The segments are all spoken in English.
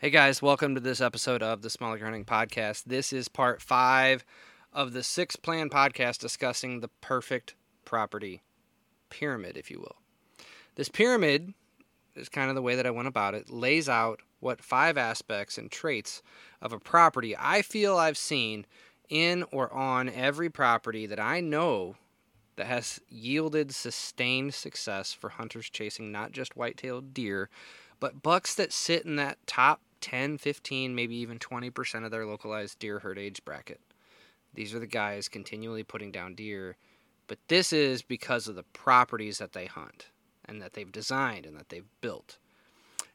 Hey guys, welcome to this episode of the Small Liquor Hunting Podcast. This is part five of the six plan podcast discussing the perfect property pyramid, if you will. This pyramid is kind of the way that I went about it, lays out what five aspects and traits of a property I feel I've seen in or on every property that I know that has yielded sustained success for hunters chasing not just white-tailed deer, but bucks that sit in that top 10, 15, maybe even 20% of their localized deer herd age bracket. These are the guys continually putting down deer, but this is because of the properties that they hunt and that they've designed and that they've built.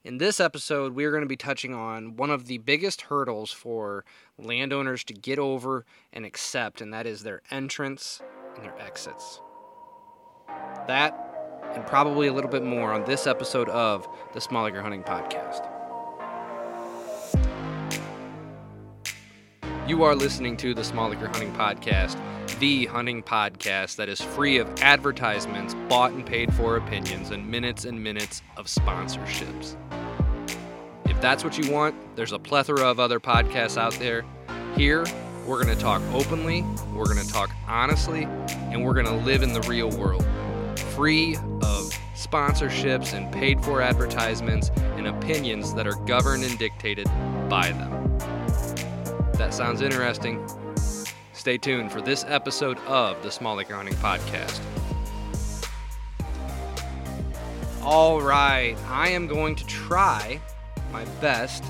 In this episode, we're going to be touching on one of the biggest hurdles for landowners to get over and accept, and that is their entrance and their exits. That and probably a little bit more on this episode of the Small Hunting Podcast. You are listening to the Small Liquor Hunting Podcast, the hunting podcast that is free of advertisements, bought and paid for opinions, and minutes and minutes of sponsorships. If that's what you want, there's a plethora of other podcasts out there. Here, we're going to talk openly, we're going to talk honestly, and we're going to live in the real world, free of sponsorships and paid for advertisements and opinions that are governed and dictated by them. Sounds interesting. Stay tuned for this episode of the Small Liquor Hunting Podcast. All right, I am going to try my best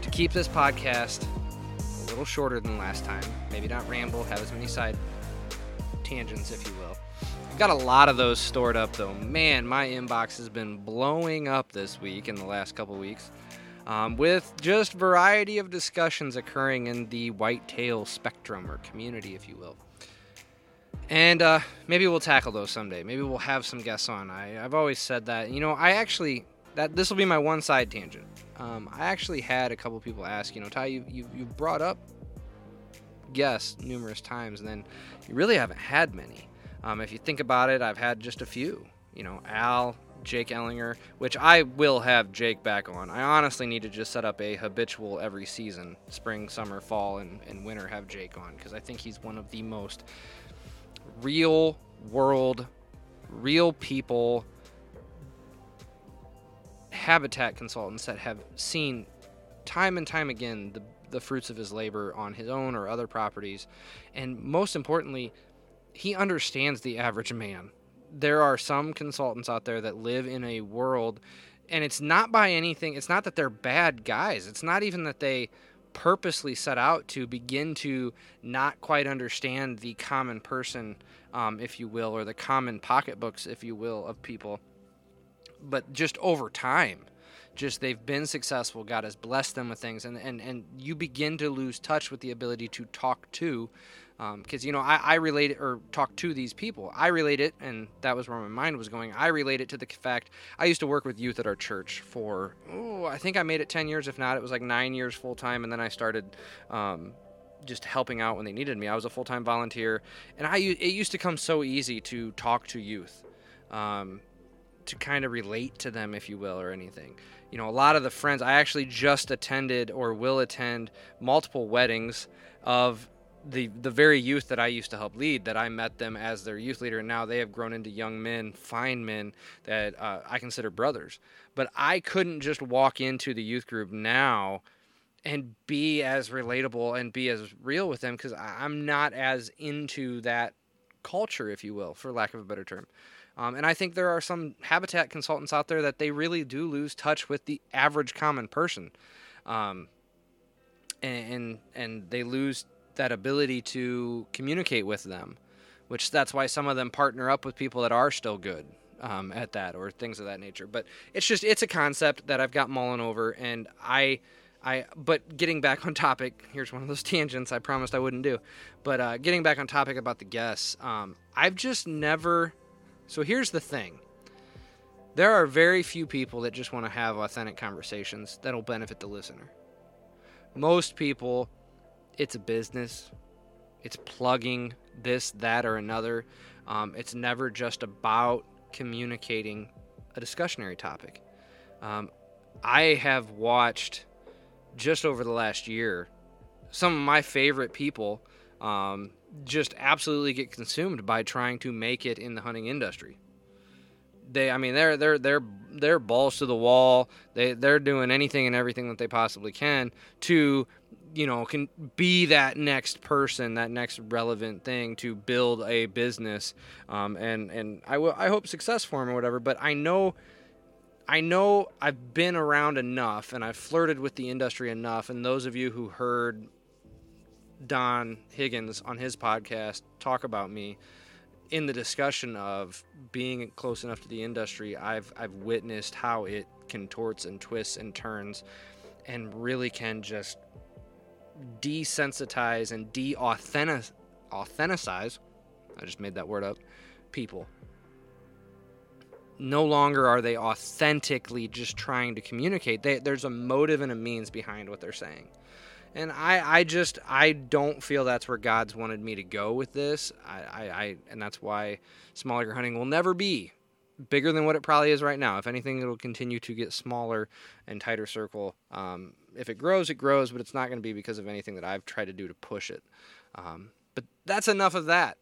to keep this podcast a little shorter than last time. Maybe not ramble, have as many side tangents, if you will. I've got a lot of those stored up, though. Man, my inbox has been blowing up this week in the last couple weeks um, with just variety of discussions occurring in the whitetail spectrum or community, if you will. And uh, maybe we'll tackle those someday. Maybe we'll have some guests on. I, I've always said that. You know, I actually that this will be my one side tangent. Um, I actually had a couple people ask, you know, Ty, you you you brought up guests numerous times, and then you really haven't had many. Um, if you think about it, I've had just a few. You know, Al, Jake Ellinger, which I will have Jake back on. I honestly need to just set up a habitual every season, spring, summer, fall, and, and winter, have Jake on because I think he's one of the most real world, real people habitat consultants that have seen time and time again the, the fruits of his labor on his own or other properties. And most importantly, he understands the average man there are some consultants out there that live in a world and it's not by anything it's not that they're bad guys. It's not even that they purposely set out to begin to not quite understand the common person um, if you will or the common pocketbooks if you will of people. But just over time just they've been successful god has blessed them with things and, and, and you begin to lose touch with the ability to talk to because um, you know I, I relate it or talk to these people. I relate it and that was where my mind was going. I relate it to the fact i used to work with youth at our church for oh i think i made it 10 years. If not it was like nine years full time and then i started um, just helping out when they needed me. I was a full-time volunteer and i it used to come so easy to talk to youth um, to kind of relate to them if you will or anything. You know a lot of the friends i actually just attended or will attend multiple weddings of the the very youth that I used to help lead, that I met them as their youth leader, and now they have grown into young men, fine men that uh, I consider brothers. But I couldn't just walk into the youth group now and be as relatable and be as real with them because I'm not as into that culture, if you will, for lack of a better term. Um, and I think there are some habitat consultants out there that they really do lose touch with the average common person. Um, and, and and they lose that ability to communicate with them, which that's why some of them partner up with people that are still good um, at that or things of that nature. But it's just it's a concept that I've got mulling over, and I. I, but getting back on topic, here's one of those tangents I promised I wouldn't do. But uh, getting back on topic about the guests, um, I've just never. So here's the thing there are very few people that just want to have authentic conversations that'll benefit the listener. Most people it's a business. It's plugging this, that, or another. Um, it's never just about communicating a discussionary topic. Um, I have watched just over the last year. Some of my favorite people um, just absolutely get consumed by trying to make it in the hunting industry. They, I mean, they're they're they're they're balls to the wall. They they're doing anything and everything that they possibly can to, you know, can be that next person, that next relevant thing to build a business. Um, and and I I hope success for him or whatever. But I know. I know I've been around enough and I've flirted with the industry enough. And those of you who heard Don Higgins on his podcast talk about me in the discussion of being close enough to the industry, I've I've witnessed how it contorts and twists and turns and really can just desensitize and de-authentic authenticize I just made that word up people no longer are they authentically just trying to communicate they, there's a motive and a means behind what they're saying and I, I just I don't feel that's where God's wanted me to go with this. I, I, I and that's why small smaller hunting will never be bigger than what it probably is right now. If anything, it'll continue to get smaller and tighter circle. Um, if it grows, it grows, but it's not going to be because of anything that I've tried to do to push it. Um, but that's enough of that.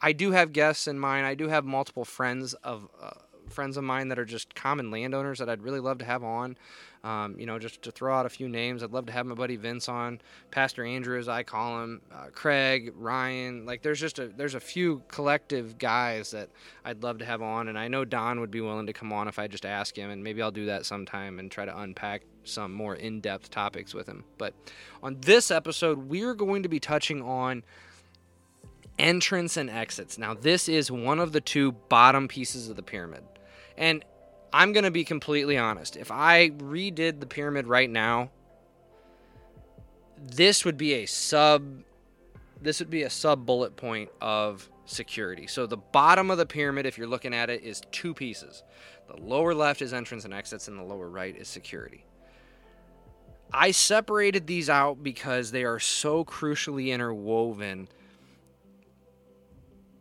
I do have guests in mind. I do have multiple friends of uh, friends of mine that are just common landowners that I'd really love to have on. Um, you know, just to throw out a few names, I'd love to have my buddy Vince on, Pastor Andrew, as I call him, uh, Craig, Ryan. Like, there's just a there's a few collective guys that I'd love to have on, and I know Don would be willing to come on if I just ask him, and maybe I'll do that sometime and try to unpack some more in-depth topics with him. But on this episode, we're going to be touching on entrance and exits. Now, this is one of the two bottom pieces of the pyramid. And I'm going to be completely honest. If I redid the pyramid right now, this would be a sub this would be a sub bullet point of security. So the bottom of the pyramid if you're looking at it is two pieces. The lower left is entrance and exits and the lower right is security. I separated these out because they are so crucially interwoven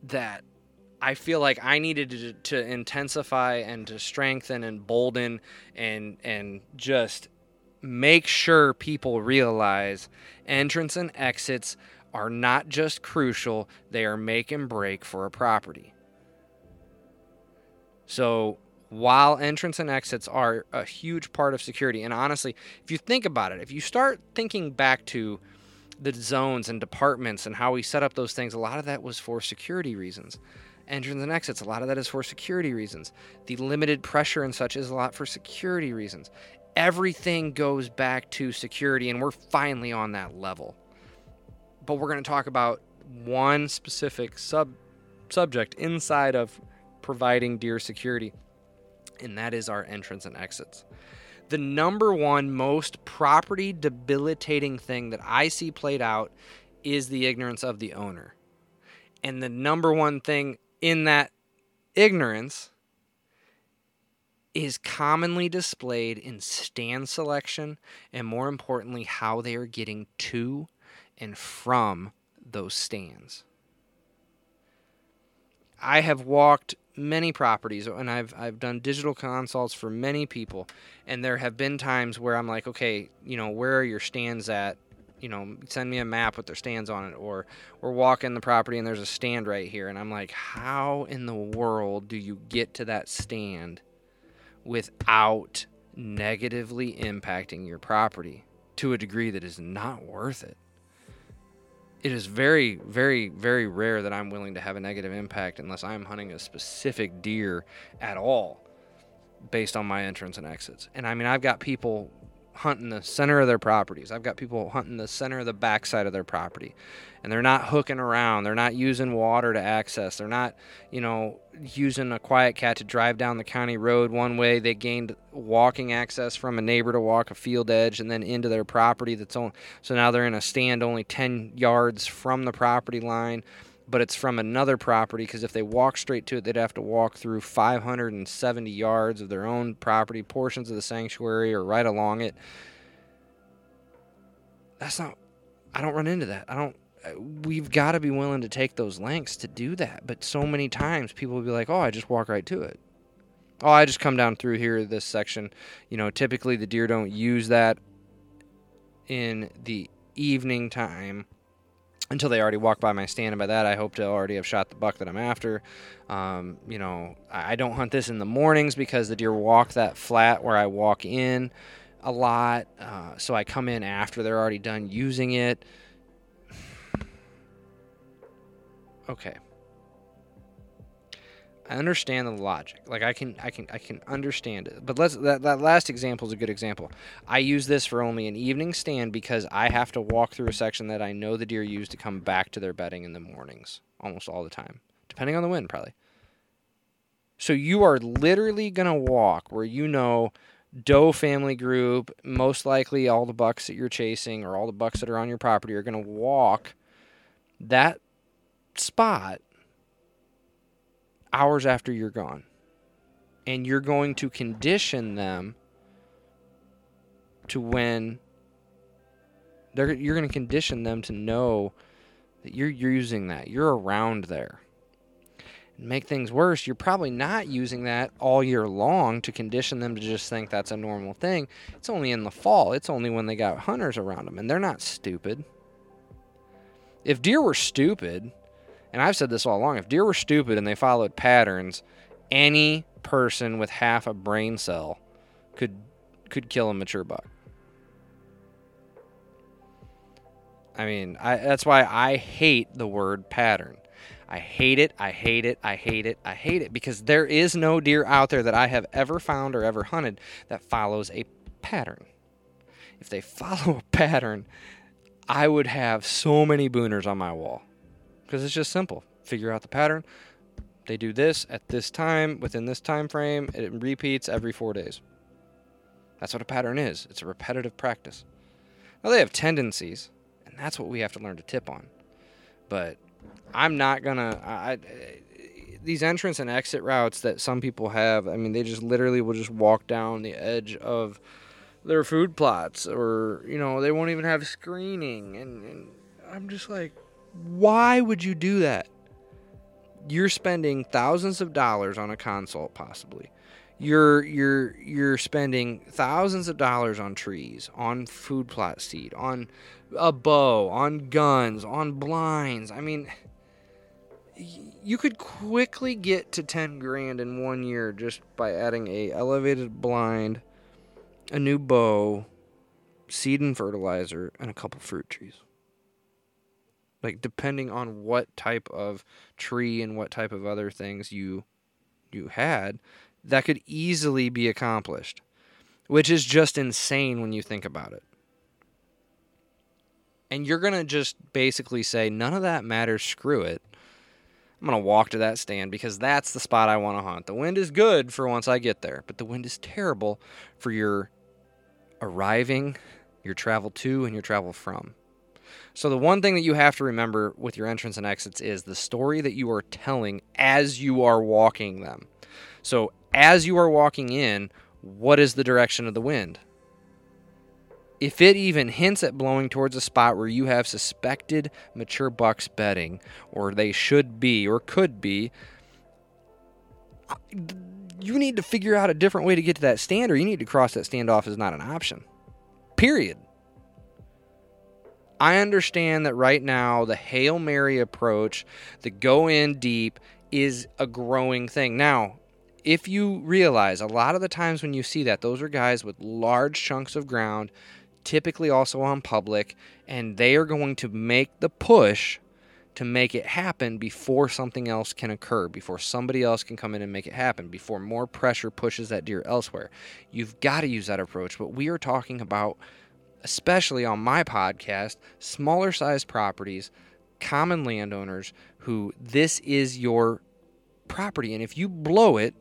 that I feel like I needed to, to intensify and to strengthen and bolden and and just make sure people realize entrance and exits are not just crucial, they are make and break for a property. So, while entrance and exits are a huge part of security, and honestly, if you think about it, if you start thinking back to the zones and departments and how we set up those things, a lot of that was for security reasons entrance and exits. A lot of that is for security reasons. The limited pressure and such is a lot for security reasons. Everything goes back to security, and we're finally on that level. But we're going to talk about one specific sub subject inside of providing deer security, and that is our entrance and exits. The number one most property debilitating thing that I see played out is the ignorance of the owner. And the number one thing in that ignorance is commonly displayed in stand selection and more importantly how they are getting to and from those stands. I have walked many properties and I've I've done digital consults for many people and there have been times where I'm like, okay, you know, where are your stands at you know, send me a map with their stands on it, or we're walking the property and there's a stand right here, and I'm like, how in the world do you get to that stand without negatively impacting your property to a degree that is not worth it? It is very, very, very rare that I'm willing to have a negative impact unless I'm hunting a specific deer at all based on my entrance and exits. And I mean, I've got people hunting the center of their properties. I've got people hunting the center of the backside of their property. And they're not hooking around. They're not using water to access. They're not, you know, using a QuietKat to drive down the county road one way. They gained walking access from a neighbor to walk a field edge and then into their property that's on so now they're in a stand only 10 yards from the property line but it's from another property because if they walk straight to it, they'd have to walk through 570 yards of their own property, portions of the sanctuary, or right along it. That's not, I don't run into that. I don't, uh, we've got to be willing to take those lengths to do that. But so many times people will be like, oh, I just walk right to it. Oh, I just come down through here, this section. You know, typically the deer don't use that in the evening time until they already walk by my stand. And by that, I hope to already have shot the buck that I'm after. Um, you know, I don't hunt this in the mornings because the deer walk that flat where I walk in a lot. Uh, so I come in after they're already done using it. Okay. I understand the logic. Like I can I can I can understand it. But let's that, that last example is a good example. I use this for only an evening stand because I have to walk through a section that I know the deer use to come back to their bedding in the mornings almost all the time. Depending on the wind probably. So you are literally going to walk where you know doe family group, most likely all the bucks that you're chasing or all the bucks that are on your property are going to walk that spot hours after you're gone. And you're going to condition them to when they're you're going to condition them to know that you're, you're using that. You're around there. And make things worse, you're probably not using that all year long to condition them to just think that's a normal thing. It's only in the fall. It's only when they got hunters around them and they're not stupid. If deer were stupid, and I've said this all along, if deer were stupid and they followed patterns, any person with half a brain cell could could kill a mature buck. I mean, I, that's why I hate the word pattern. I hate it. I hate it. I hate it. I hate it because there is no deer out there that I have ever found or ever hunted that follows a pattern. If they follow a pattern, I would have so many booners on my wall because it's just simple. Figure out the pattern. They do this at this time within this time frame. It repeats every four days. That's what a pattern is. It's a repetitive practice. Now they have tendencies, and that's what we have to learn to tip on. But I'm not gonna. I, I, these entrance and exit routes that some people have. I mean, they just literally will just walk down the edge of their food plots, or you know, they won't even have screening, and, and I'm just like, why would you do that? You're spending thousands of dollars on a consult possibly. You're you're you're spending thousands of dollars on trees, on food plot seed, on a bow, on guns, on blinds. I mean, you could quickly get to 10 grand in one year just by adding a elevated blind, a new bow, seed and fertilizer, and a couple fruit trees like depending on what type of tree and what type of other things you you had that could easily be accomplished which is just insane when you think about it. And you're going to just basically say none of that matters screw it. I'm going to walk to that stand because that's the spot i want to hunt. The wind is good for once i get there but the wind is terrible for your arriving your travel to and your travel from so, the one thing that you have to remember with your entrance and exits is the story that you are telling as you are walking them. So, as you are walking in, what is the direction of the wind? If it even hints at blowing towards a spot where you have suspected mature bucks bedding, or they should be or could be, you need to figure out a different way to get to that stand, or you need to cross that stand off as not an option. Period. I understand that right now the Hail Mary approach, the go in deep, is a growing thing. Now, if you realize a lot of the times when you see that, those are guys with large chunks of ground, typically also on public, and they are going to make the push to make it happen before something else can occur, before somebody else can come in and make it happen, before more pressure pushes that deer elsewhere. You've got to use that approach, but we are talking about especially on my podcast, smaller sized properties, common landowners who this is your property. And if you blow it,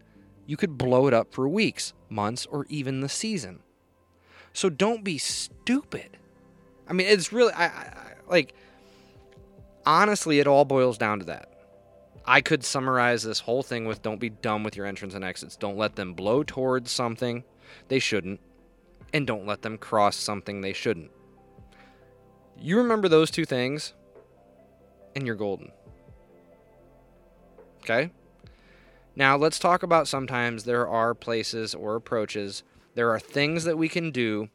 you could blow it up for weeks, months, or even the season. So don't be stupid. I mean, it's really, I, I, like, honestly, it all boils down to that. I could summarize this whole thing with don't be dumb with your entrance and exits. Don't let them blow towards something they shouldn't and don't let them cross something they shouldn't. You remember those two things, and you're golden. Okay? Now, let's talk about sometimes there are places or approaches, there are things that we can do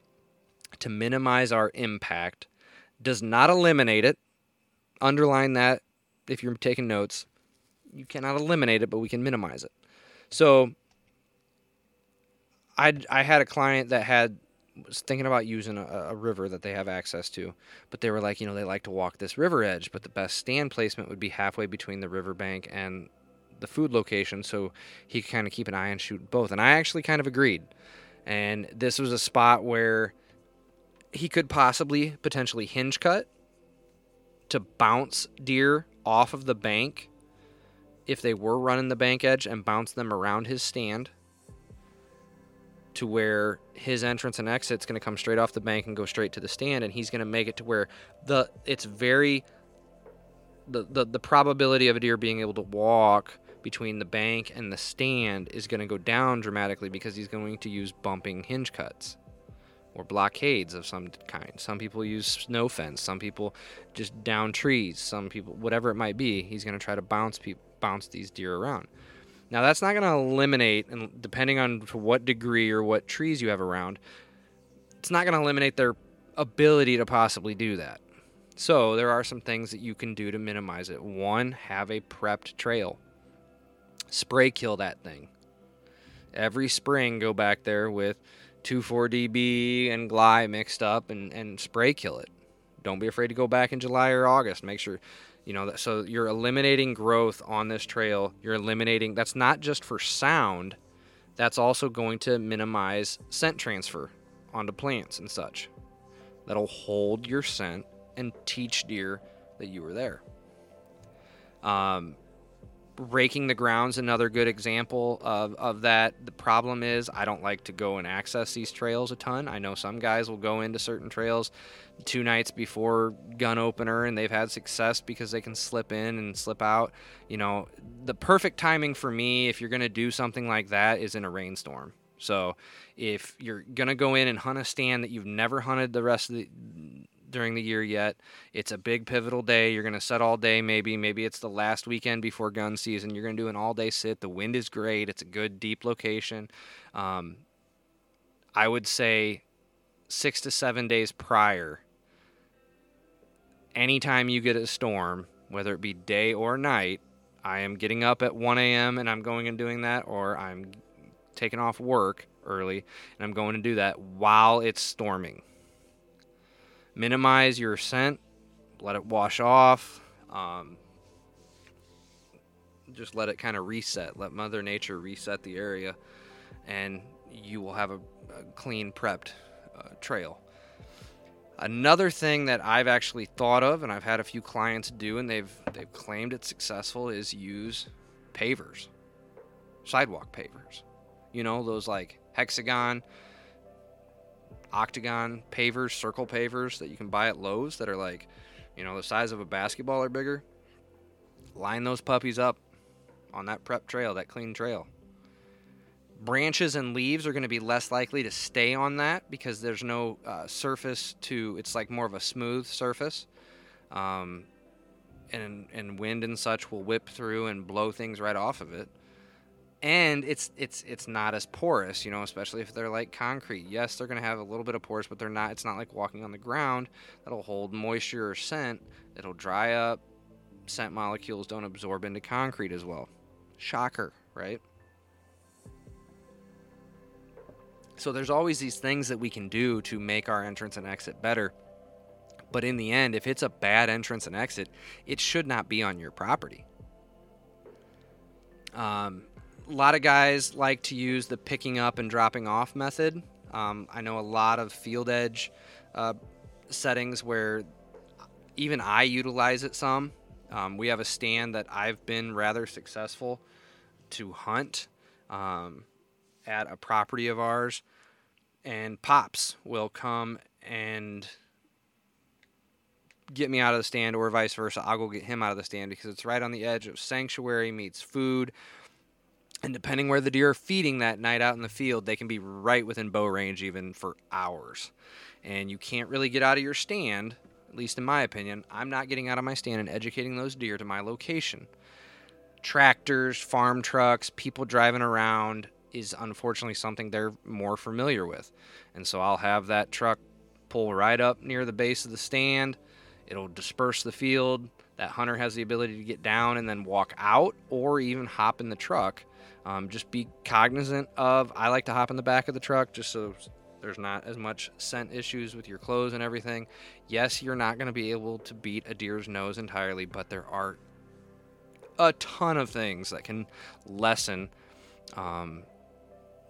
to minimize our impact does not eliminate it. Underline that if you're taking notes. You cannot eliminate it, but we can minimize it. So I I had a client that had was thinking about using a, a, river that they have access to, but they were like, you know, they like to walk this river edge, but the best stand placement would be halfway between the riverbank and the food location, so he could kind of keep an eye and shoot both. And I actually kind of agreed. And this was a spot where he could possibly potentially hinge cut to bounce deer off of the bank if they were running the bank edge and bounce them around his stand to where his entrance and exit is going to come straight off the bank and go straight to the stand and he's going to make it to where the it's very the, the the probability of a deer being able to walk between the bank and the stand is going to go down dramatically because he's going to use bumping hinge cuts or blockades of some kind. Some people use snow fence, some people just down trees, some people whatever it might be, he's going to try to bounce pe- bounce these deer around. Now that's not going to eliminate and depending on to what degree or what trees you have around, it's not going to eliminate their ability to possibly do that. So, there are some things that you can do to minimize it. One, have a prepped trail spray kill that thing. Every spring, go back there with 2,4-DB and Gly mixed up and, and spray kill it. Don't be afraid to go back in July or August. Make sure, you know, so you're eliminating growth on this trail. You're eliminating, that's not just for sound, that's also going to minimize scent transfer onto plants and such. That'll hold your scent and teach deer that you were there. Um, raking the ground's another good example of, of that. The problem is I don't like to go and access these trails a ton. I know some guys will go into certain trails two nights before gun opener and they've had success because they can slip in and slip out. You know, the perfect timing for me if you're going to do something like that is in a rainstorm. So if you're going to go in and hunt a stand that you've never hunted the rest of the during the year yet. It's a big pivotal day. You're going to set all day, maybe. Maybe it's the last weekend before gun season. You're going to do an all day sit. The wind is great. It's a good, deep location. Um, I would say six to seven days prior, anytime you get a storm, whether it be day or night, I am getting up at 1 a.m. and I'm going and doing that, or I'm taking off work early and I'm going to do that while it's storming minimize your scent, let it wash off. Um, just let it kind of reset. Let Mother Nature reset the area, and you will have a, a clean, prepped uh, trail. Another thing that I've actually thought of, and I've had a few clients do, and they've they've claimed it's successful, is use pavers, sidewalk pavers. You know those like hexagon octagon pavers, circle pavers that you can buy at Lowe's that are like, you know, the size of a basketball or bigger. Line those puppies up on that prep trail, that clean trail. Branches and leaves are going to be less likely to stay on that because there's no uh, surface to. It's like more of a smooth surface, um, and and wind and such will whip through and blow things right off of it and it's it's it's not as porous, you know, especially if they're like concrete. Yes, they're going to have a little bit of pores, but they're not. It's not like walking on the ground that'll hold moisture or scent. It'll dry up. Scent molecules don't absorb into concrete as well. Shocker, right? So there's always these things that we can do to make our entrance and exit better. But in the end, if it's a bad entrance and exit, it should not be on your property. Um, a lot of guys like to use the picking up and dropping off method. Um, I know a lot of field edge uh, settings where even I utilize it some. Um, we have a stand that I've been rather successful to hunt um, at a property of ours, and Pops will come and get me out of the stand, or vice versa. I'll go get him out of the stand because it's right on the edge of sanctuary meets food and depending where the deer are feeding that night out in the field, they can be right within bow range even for hours. And you can't really get out of your stand, at least in my opinion. I'm not getting out of my stand and educating those deer to my location. Tractors, farm trucks, people driving around is unfortunately something they're more familiar with. And so I'll have that truck pull right up near the base of the stand. It'll disperse the field. That hunter has the ability to get down and then walk out or even hop in the truck. Um, just be cognizant of, I like to hop in the back of the truck just so there's not as much scent issues with your clothes and everything. Yes, you're not going to be able to beat a deer's nose entirely, but there are a ton of things that can lessen um,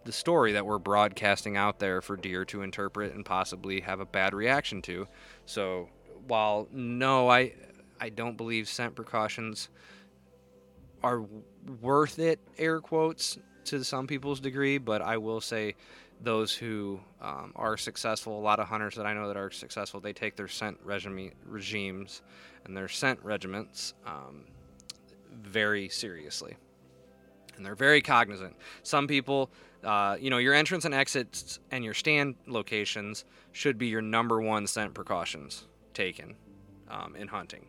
the story that we're broadcasting out there for deer to interpret and possibly have a bad reaction to. So, while no, I I don't believe scent precautions are worth it, air quotes, to some people's degree, but I will say those who um, are successful, a lot of hunters that I know that are successful, they take their scent regime, regimes and their scent regiments um, very seriously. And they're very cognizant. Some people, uh, you know, your entrance and exits and your stand locations should be your number one scent precautions taken um, in hunting.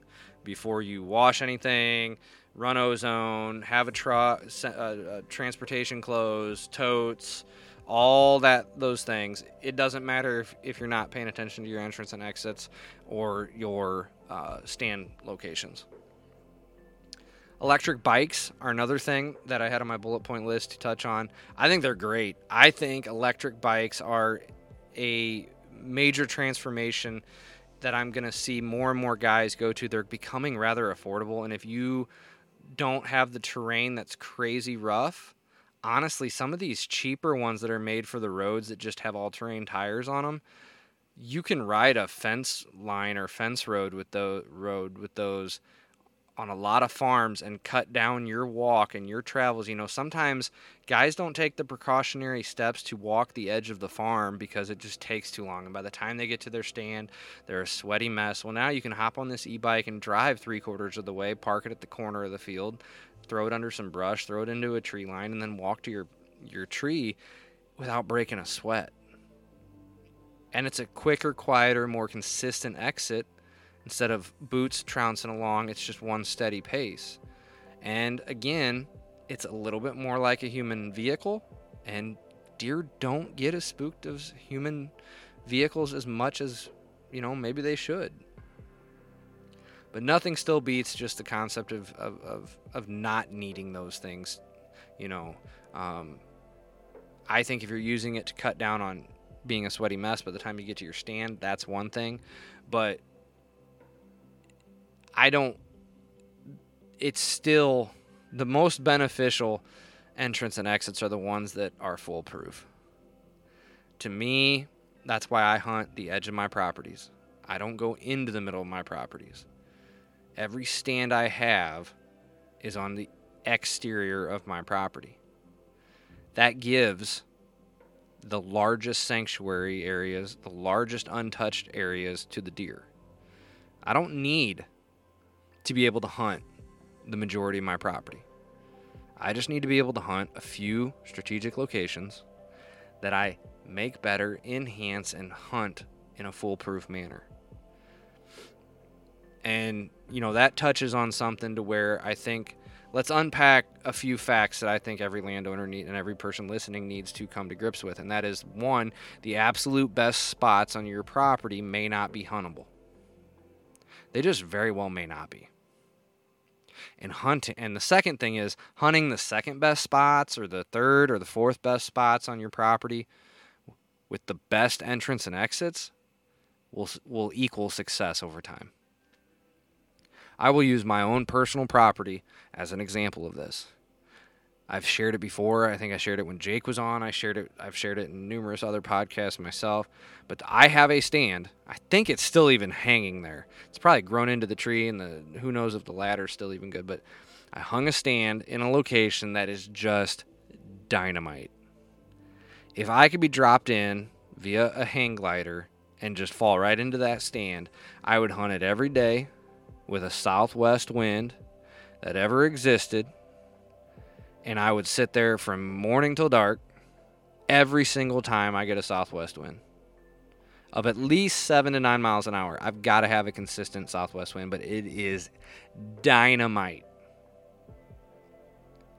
Before you wash anything, run ozone, have a truck, uh, transportation clothes, totes, all that those things. It doesn't matter if, if you're not paying attention to your entrance and exits or your uh, stand locations. Electric bikes are another thing that I had on my bullet point list to touch on. I think they're great. I think electric bikes are a major transformation that I'm going to see more and more guys go to. They're becoming rather affordable. And if you don't have the terrain that's crazy rough, honestly, some of these cheaper ones that are made for the roads that just have all terrain tires on them, you can ride a fence line or fence road with the road with those on a lot of farms and cut down your walk and your travels. You know, sometimes guys don't take the precautionary steps to walk the edge of the farm because it just takes too long. And by the time they get to their stand, they're a sweaty mess. Well, now you can hop on this e bike and drive three quarters of the way, park it at the corner of the field, throw it under some brush, throw it into a tree line, and then walk to your, your tree without breaking a sweat. And it's a quicker, quieter, more consistent exit Instead of boots trouncing along, it's just one steady pace. And again, it's a little bit more like a human vehicle, and deer don't get as spooked of human vehicles as much as, you know, maybe they should. But nothing still beats just the concept of, of, of, of not needing those things. You know, um, I think if you're using it to cut down on being a sweaty mess by the time you get to your stand, that's one thing. But I don't. It's still the most beneficial entrance and exits are the ones that are foolproof. To me, that's why I hunt the edge of my properties. I don't go into the middle of my properties. Every stand I have is on the exterior of my property. That gives the largest sanctuary areas, the largest untouched areas to the deer. I don't need to be able to hunt the majority of my property. I just need to be able to hunt a few strategic locations that I make better, enhance, and hunt in a foolproof manner. And, you know, that touches on something to where I think let's unpack a few facts that I think every landowner need, and every person listening needs to come to grips with. And that is one, the absolute best spots on your property may not be huntable. They just very well may not be. And hunting, and the second thing is hunting the second best spots or the third or the fourth best spots on your property with the best entrance and exits will will equal success over time. I will use my own personal property as an example of this. I've shared it before. I think I shared it when Jake was on. I shared it. I've shared it in numerous other podcasts myself. But I have a stand. I think it's still even hanging there. It's probably grown into the tree, and the who knows if the ladder's still even good. But I hung a stand in a location that is just dynamite. If I could be dropped in via a hang glider and just fall right into that stand, I would hunt it every day with a southwest wind that ever existed and I would sit there from morning till dark every single time I get a southwest wind of at least seven to nine miles an hour. I've got to have a consistent southwest wind, but it is dynamite.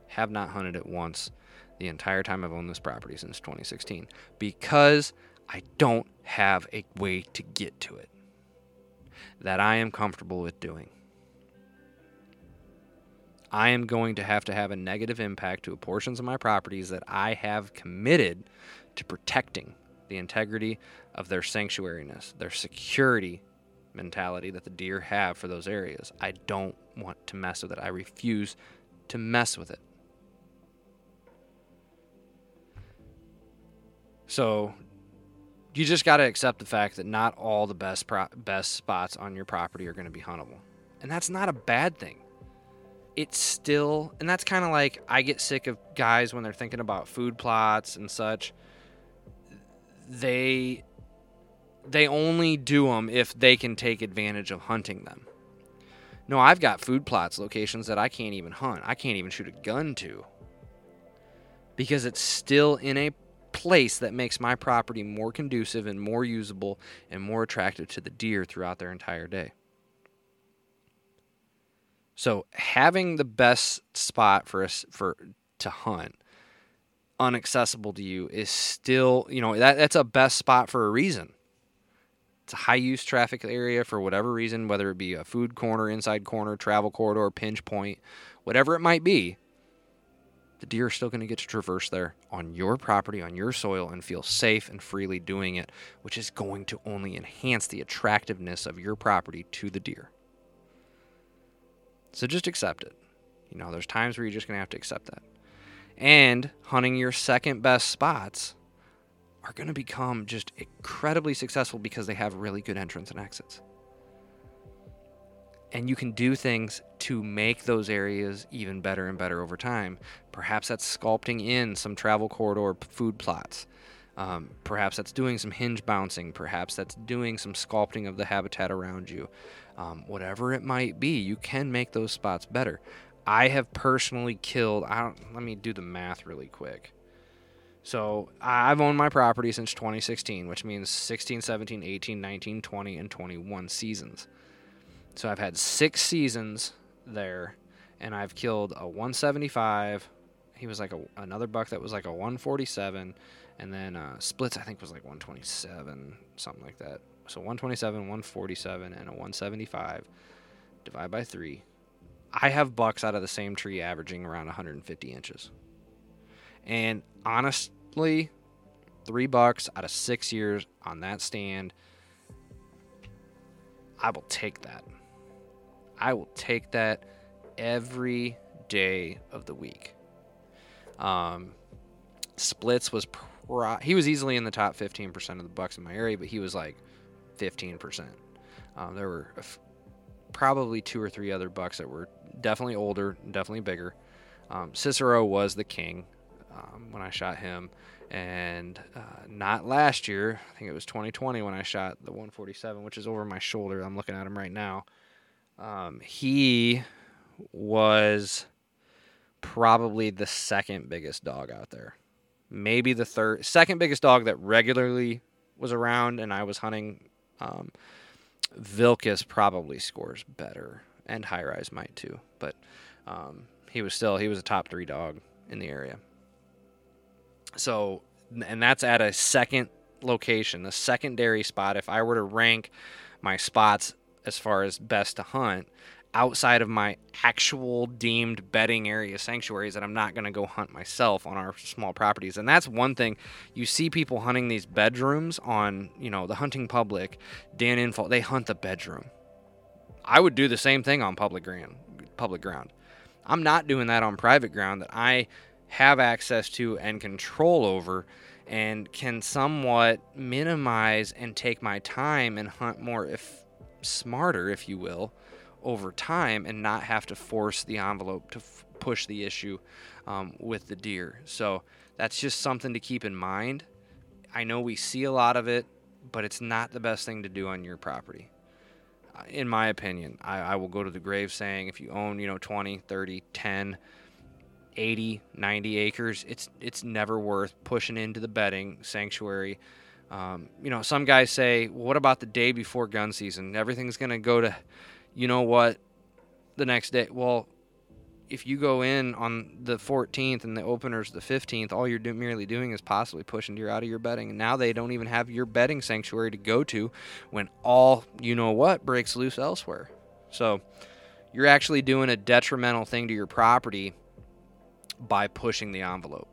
Have not hunted it once the entire time I've owned this property since 2016 because I don't have a way to get to it that I am comfortable with doing. I am going to have to have a negative impact to portions of my properties that I have committed to protecting the integrity of their sanctuariness, their security mentality that the deer have for those areas. I don't want to mess with it. I refuse to mess with it. So you just got to accept the fact that not all the best pro- best spots on your property are going to be huntable. And that's not a bad thing. It's still and that's kind of like I get sick of guys when they're thinking about food plots and such. They they only do them if they can take advantage of hunting them. No, I've got food plots locations that I can't even hunt. I can't even shoot a gun to. Because it's still in a place that makes my property more conducive and more usable and more attractive to the deer throughout their entire day. So having the best spot for us for to hunt unaccessible to you is still, you know, that that's a best spot for a reason. It's a high use traffic area for whatever reason, whether it be a food corner, inside corner, travel corridor, pinch point, whatever it might be the deer are still going to get to traverse there on your property, on your soil, and feel safe and freely doing it, which is going to only enhance the attractiveness of your property to the deer. So just accept it. You know, there's times where you're just going to have to accept that. And hunting your second best spots are going to become just incredibly successful because they have really good entrance and exits and you can do things to make those areas even better and better over time. Perhaps that's sculpting in some travel corridor food plots. Um, perhaps that's doing some hinge bouncing. Perhaps that's doing some sculpting of the habitat around you. Um, whatever it might be, you can make those spots better. I have personally killed. I don't. Let me do the math really quick. So I've owned my property since 2016, which means 16, 17, 18, 19, 20, and 21 seasons. So I've had six seasons there, and I've killed a 175. He was like a, another buck that was like a 147, and then uh, splits I think was like 127, something like that. So 127, 147, and a 175. Divide by three. I have bucks out of the same tree averaging around 150 inches. And honestly, three bucks out of six years on that stand, I will take that. I will take that every day of the week. Um, splits was pro- he was easily in the top 15% of the bucks in my area, but he was like 15%. Um, there were f- probably two or three other bucks that were definitely older, definitely bigger. Um, Cicero was the king um, when I shot him, and uh, not last year. I think it was 2020 when I shot the 147, which is over my shoulder. I'm looking at him right now. Um, he was probably the second biggest dog out there. Maybe the third, second biggest dog that regularly was around, and I was hunting. Um, Vilcus probably scores better, and High Rise might too. But um, he was still he was a top three dog in the area. So, and that's at a second location, the secondary spot. If I were to rank my spots as far as best to hunt outside of my actual deemed bedding area sanctuaries that I'm not going to go hunt myself on our small properties. And that's one thing you see people hunting these bedrooms on, you know, the hunting public, Dan Infalt, they hunt the bedroom. I would do the same thing on public ground, public ground. I'm not doing that on private ground that I have access to and control over and can somewhat minimize and take my time and hunt more if smarter, if you will, over time and not have to force the envelope to f- push the issue um, with the deer. So that's just something to keep in mind. I know we see a lot of it, but it's not the best thing to do on your property. Uh, in my opinion, I, I will go to the grave saying if you own, you know, 20, 30, 10, 80, 90 acres, it's it's never worth pushing into the bedding sanctuary um, you know, some guys say, well, what about the day before gun season? Everything's going to go to, you know what, the next day. Well, if you go in on the 14th and the opener's the 15th, all you're do- merely doing is possibly pushing deer out of your bedding. And now they don't even have your bedding sanctuary to go to when all you know what breaks loose elsewhere. So you're actually doing a detrimental thing to your property by pushing the envelope.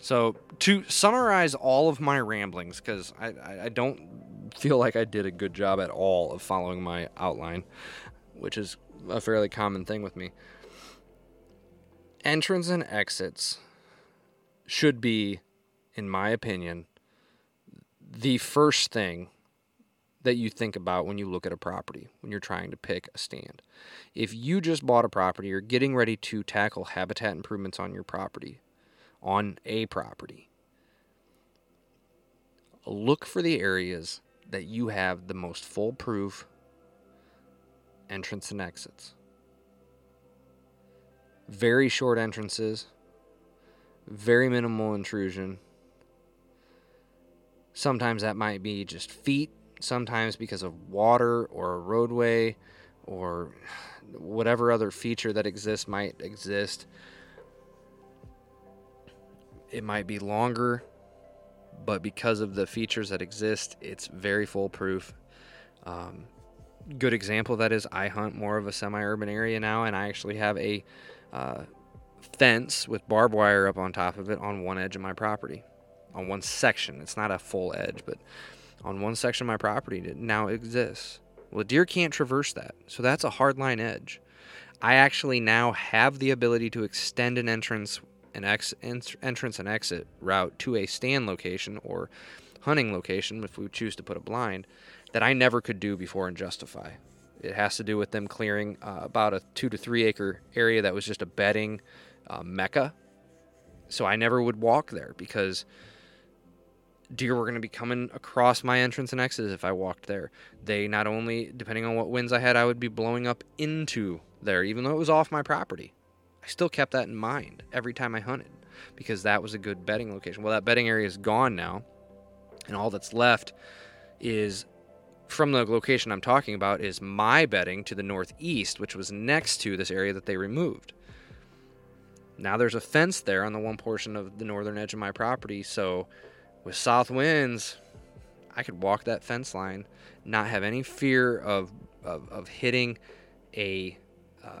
So to summarize all of my ramblings, because I, I, I don't feel like I did a good job at all of following my outline which is a fairly common thing with me. Entrance and exits should be, in my opinion, the first thing that you think about when you look at a property when you're trying to pick a stand. If you just bought a property or getting ready to tackle habitat improvements on your property, on a property, look for the areas that you have the most foolproof entrance and exits. Very short entrances, very minimal intrusion. Sometimes that might be just feet, sometimes because of water or a roadway or whatever other feature that exists might exist. It might be longer, but because of the features that exist, it's very foolproof. Um, good example that is I hunt more of a semi-urban area now, and I actually have a uh, fence with barbed wire up on top of it on one edge of my property, on one section. It's not a full edge, but on one section of my property it now exists. Well, deer can't traverse that, so that's a hard line edge. I actually now have the ability to extend an entrance, an ex, entrance and exit route to a stand location or hunting location if we choose to put a blind that I never could do before and Justify. It has to do with them clearing uh, about a two to three acre area that was just a bedding uh, mecca. So I never would walk there because deer were going to be coming across my entrance and exits if I walked there. They not only, depending on what winds I had, I would be blowing up into there, even though it was off my property. I still kept that in mind every time I hunted because that was a good bedding location. Well, that bedding area is gone now, and all that's left is from the location I'm talking about is my bedding to the northeast, which was next to this area that they removed. Now there's a fence there on the one portion of the northern edge of my property, so with south winds, I could walk that fence line, not have any fear of of, of hitting a uh,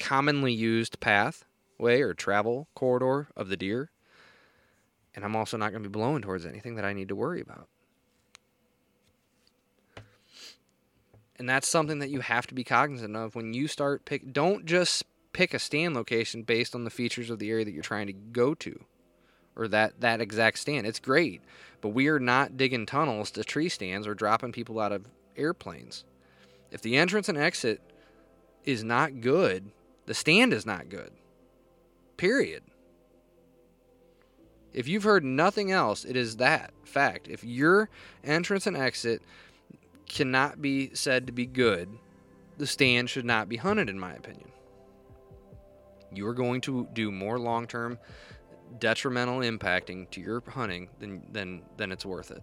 commonly used pathway or travel corridor of the deer, and I'm also not going to be blowing towards anything that I need to worry about. and that's something that you have to be cognizant of when you start pick don't just pick a stand location based on the features of the area that you're trying to go to or that that exact stand it's great but we are not digging tunnels to tree stands or dropping people out of airplanes if the entrance and exit is not good the stand is not good period if you've heard nothing else it is that fact if your entrance and exit cannot be said to be good, the stand should not be hunted, in my opinion. You are going to do more long term detrimental impacting to your hunting than, than, than it's worth it.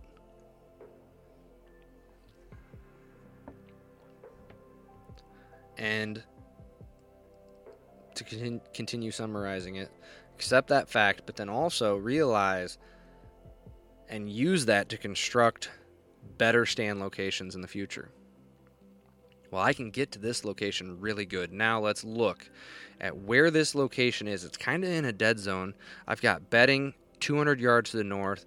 And to con- continue summarizing it, accept that fact, but then also realize and use that to construct better stand locations in the future. Well, I can get to this location really good. Now let's look at where this location is. It's kind of in a dead zone. I've got bedding 200 yards to the north.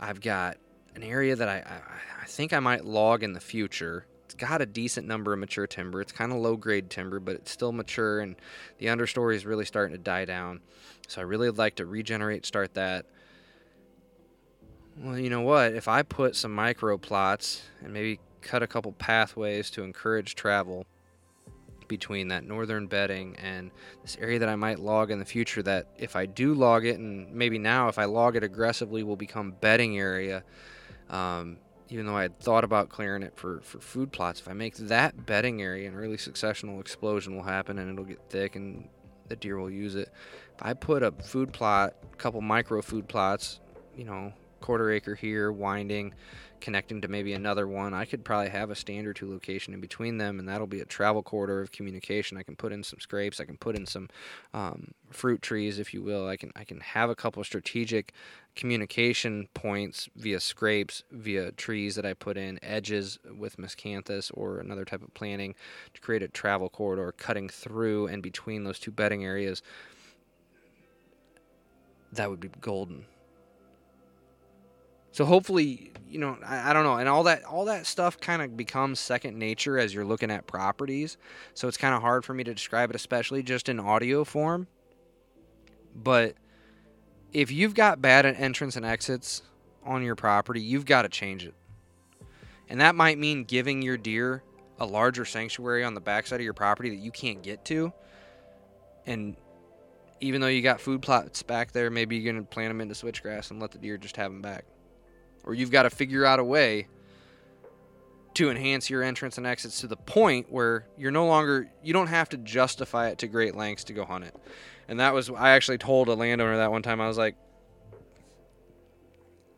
I've got an area that I, I, I think I might log in the future. It's got a decent number of mature timber. It's kind of low grade timber, but it's still mature, and the understory is really starting to die down. So I really would like to regenerate, start that. Well, you know what? If I put some micro plots and maybe cut a couple pathways to encourage travel between that northern bedding and this area that I might log in the future that if I do log it and maybe now if I log it aggressively will become bedding area um, even though I had thought about clearing it for, for food plots if I make that bedding area an early successional explosion will happen and it'll get thick and the deer will use it if I put a food plot a couple micro food plots you know quarter acre here, winding, connecting to maybe another one. I could probably have a stand or two location in between them, and that'll be a travel corridor of communication. I can put in some scrapes. I can put in some um, fruit trees, if you will. I can I can have a couple strategic communication points via scrapes, via trees that I put in, edges with miscanthus or another type of planting to create a travel corridor cutting through and between those two bedding areas. That would be golden. So hopefully, you know, I, I, don't know, and all that all that stuff kind of becomes second nature as you're looking at properties. So it's kind of hard for me to describe it, especially just in audio form. But if you've got bad entrance and exits on your property, you've got to change it. And that might mean giving your deer a larger sanctuary on the backside of your property that you can't get to. And even though you got food plots back there, maybe you're going to plant them into switchgrass and let the deer just have them back. Or you've got to figure out a way to enhance your entrance and exits to the point where you're no longer you don't have to justify it to great lengths to go hunt it. And that was I actually told a landowner that one time I was like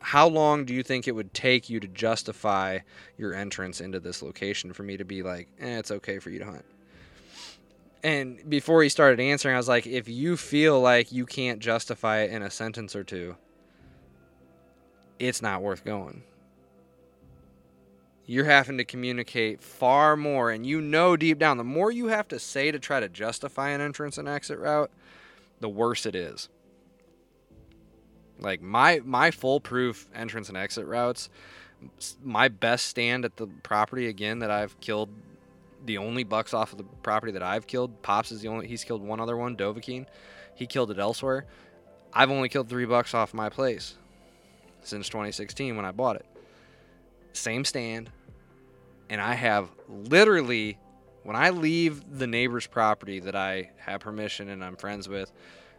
how long do you think it would take you to justify your entrance into this location for me to be like, eh, it's okay for you to hunt? And before he started answering, I was like, if you feel like you can't justify it in a sentence or two, it's not worth going. You're having to communicate far more and you know deep down the more you have to say to try to justify an entrance and exit route the worse it is. Like my my foolproof entrance and exit routes my best stand at the property again that I've killed the only bucks off of the property that I've killed Pops is the only he's killed one other one Dovahkiin. He killed it elsewhere. I've only killed 3 bucks off my place since 2016 when I bought it. Same stand, and I have literally when I leave the neighbor's property that I have permission and I'm friends with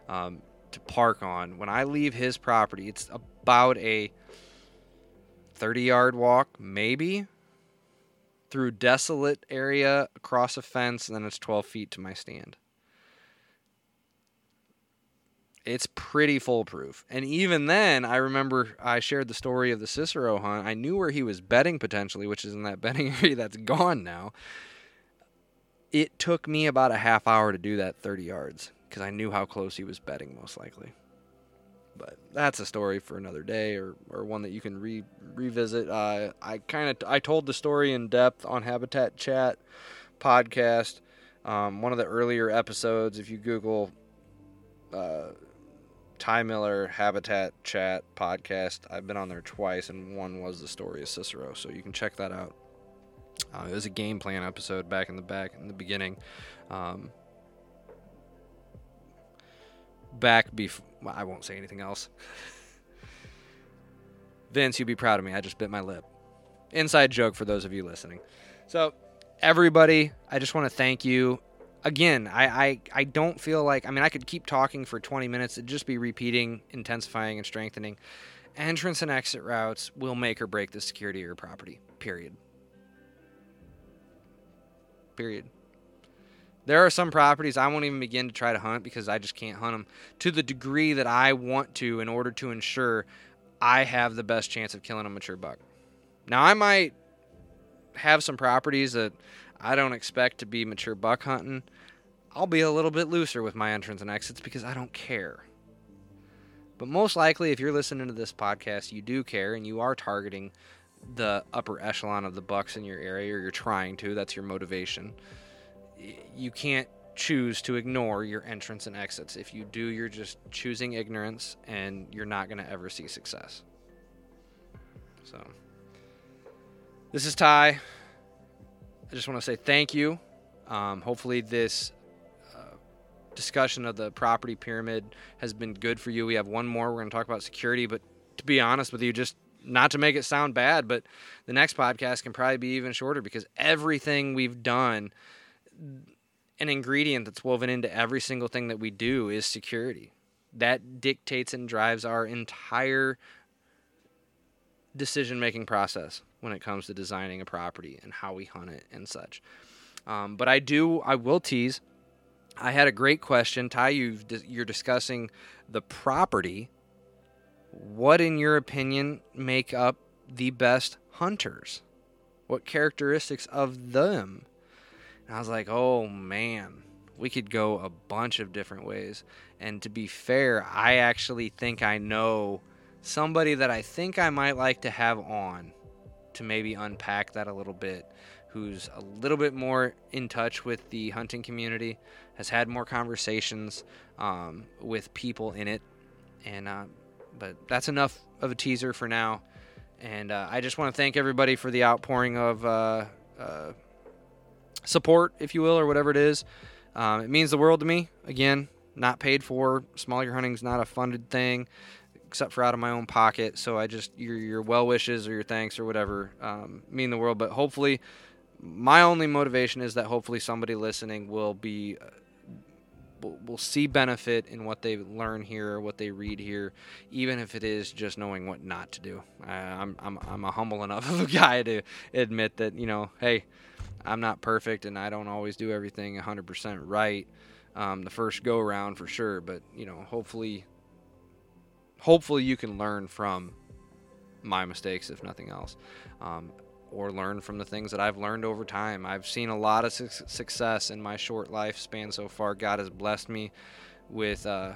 um, to park on, when I leave his property, it's about a 30 yard walk, maybe through desolate area across a fence, and then it's 12 feet to my stand it's pretty foolproof. And even then, I remember I shared the story of the Cicero hunt. I knew where he was betting potentially, which is in that betting area that's gone now. It took me about a half hour to do that 30 yards because I knew how close he was betting most likely. But that's a story for another day, or, or one that you can re- revisit. Uh, I kind of I told the story in depth on Habitat Chat podcast, um, one of the earlier episodes. If you Google uh, Ty Miller Habitat Chat podcast. I've been on there twice, and one was the story of Cicero, so you can check that out. Uh, it was a game plan episode back in the back in the beginning. Um, back before I won't say anything else. Vince, you'd be proud of me. I just bit my lip. Inside joke for those of you listening. So, everybody, I just want to thank you again, I, I, I don't feel like I mean I could keep talking for 20 minutes. It'd just be repeating, intensifying, and strengthening. Entrance and exit routes will make or break the security of your property. Period. Period. There are some properties I won't even begin to try to hunt because I just can't hunt them to the degree that I want to in order to ensure I have the best chance of killing a mature buck. Now I might have some properties that I don't expect to be mature buck hunting. I'll be a little bit looser with my entrance and exits because I don't care. But most likely, if you're listening to this podcast, you do care and you are targeting the upper echelon of the bucks in your area, or you're trying to. That's your motivation. You can't choose to ignore your entrance and exits. If you do, you're just choosing ignorance and you're not going to ever see success. So, this is Ty. I just want to say thank you. Um, hopefully, this discussion of the property pyramid has been good for you. We have one more. We're going to talk about security, but to be honest with you, just not to make it sound bad, but the next podcast can probably be even shorter because everything we've done, an ingredient that's woven into every single thing that we do is security. That dictates and drives our entire decision making process when it comes to designing a property and how we hunt it and such. Um, but I do, I will tease. I had a great question, Ty. you you're discussing the property. what, in your opinion, make up the best hunters? What characteristics of them? And I was like, oh man, we could go a bunch of different ways. And to be fair, I actually think I know somebody that I think I might like to have on to maybe unpack that a little bit who's a little bit more in touch with the hunting community, has had more conversations um, with people in it, and uh, but that's enough of a teaser for now. And uh, I just want to thank everybody for the outpouring of uh, uh, support, if you will, or whatever it is. Um, it means the world to me. Again, not paid for. Small hunting hunting's not a funded thing, except for out of my own pocket. So I just your your well wishes or your thanks or whatever um, mean the world. But hopefully, my only motivation is that hopefully somebody listening will be will, will see benefit in what they learn here what they read here, even if it is just knowing what not to do. I'm, I'm, I'm a humble enough of a guy to admit that, you know, hey, I'm not perfect and I don't always do everything 100% right um, the first go around for sure, but, you know, hopefully, hopefully you can learn from my mistakes, if nothing else. Um, or learn from the things that I've learned over time. I've seen a lot of su- success in my short lifespan so far. God has blessed me with uh,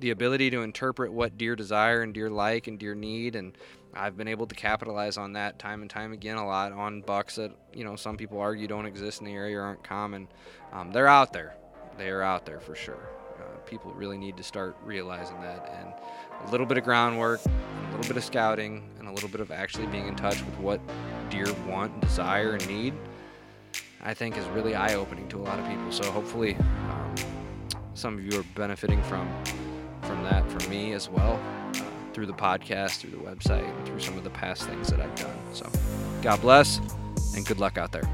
the ability to interpret what deer desire and deer like and deer need, and I've been able to capitalize on that time and time again a lot on bucks that you know some people argue don't exist in the area or aren't common. Um, they're out there. They are out there for sure. Uh, people really need to start realizing that and a little bit of groundwork, a little bit of scouting, and a little bit of actually being in touch with what deer want, desire, and need, I think is really eye opening to a lot of people. So hopefully, um, some of you are benefiting from from that from me as well uh, through the podcast, through the website, through some of the past things that I've done. So, God bless, and good luck out there.